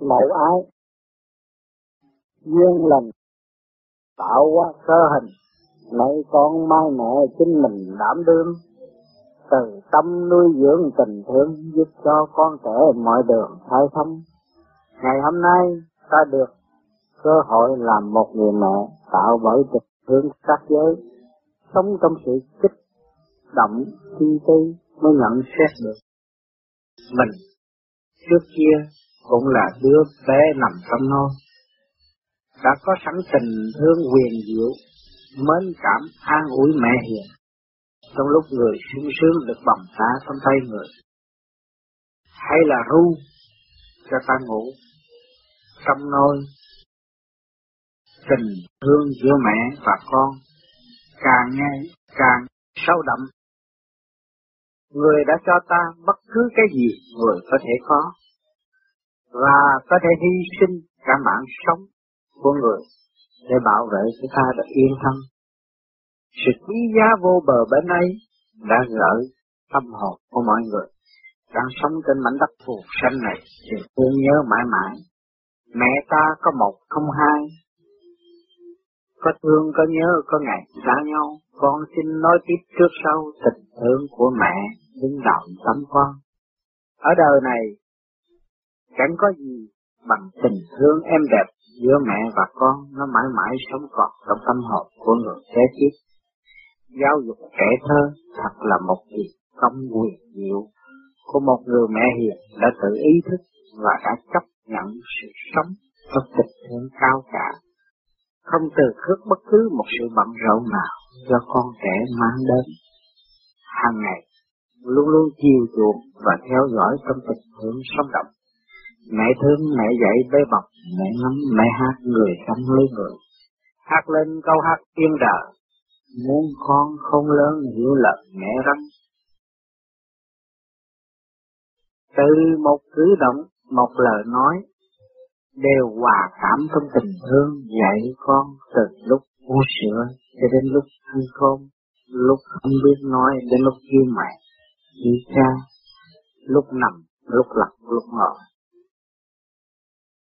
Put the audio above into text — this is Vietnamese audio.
mẫu ái duyên lành, tạo hóa sơ hình nay con mai mẹ chính mình đảm đương. Từ tâm nuôi dưỡng tình thương giúp cho con trẻ mọi đường khai thông ngày hôm nay ta được cơ hội làm một người mẹ tạo bởi tình thương các giới. Sống trong sự kích động chi tư mới nhận xét được mình trước kia cũng là đứa bé nằm trong nôi đã có sẵn tình thương quyền diệu, mến cảm, an ủi mẹ hiền. Trong lúc người sung sướng được bồng ta trong tay người, hay là ru cho ta ngủ, trong nôi tình thương giữa mẹ và con càng nghe càng sâu đậm. Người đã cho ta bất cứ cái gì người có thể có và có thể hy sinh cả mạng sống của người để bảo vệ cho ta được yên thân. Sự quý giá vô bờ bên ấy đã gợi tâm hồn của mọi người đang sống trên mảnh đất phù sanh này thì thương nhớ mãi mãi. Mẹ ta có một không hai, có thương có nhớ có ngày xa nhau. Con xin nói tiếp trước sau tình thương của mẹ đứng đầu tâm con. Ở đời này chẳng có gì bằng tình thương em đẹp giữa mẹ và con nó mãi mãi sống còn trong tâm hồn của người thế tiếp. Giáo dục trẻ thơ thật là một việc công quyền diệu của một người mẹ hiền đã tự ý thức và đã chấp nhận sự sống trong tình thương cao cả, không từ khước bất cứ một sự bận rộn nào do con trẻ mang đến. Hàng ngày, luôn luôn chiều chuộng và theo dõi trong tình thương sống động Mẹ thương mẹ dạy bế bọc, mẹ ngắm mẹ hát người sống lấy người. Hát lên câu hát yên đời, muốn con không lớn hiểu lời mẹ răng. Từ một cử động, một lời nói, đều hòa cảm trong tình thương dạy con từ lúc u sữa cho đến lúc ăn cơm, lúc không biết nói đến lúc yêu mẹ, yêu cha, lúc nằm, lúc lật, lúc ngồi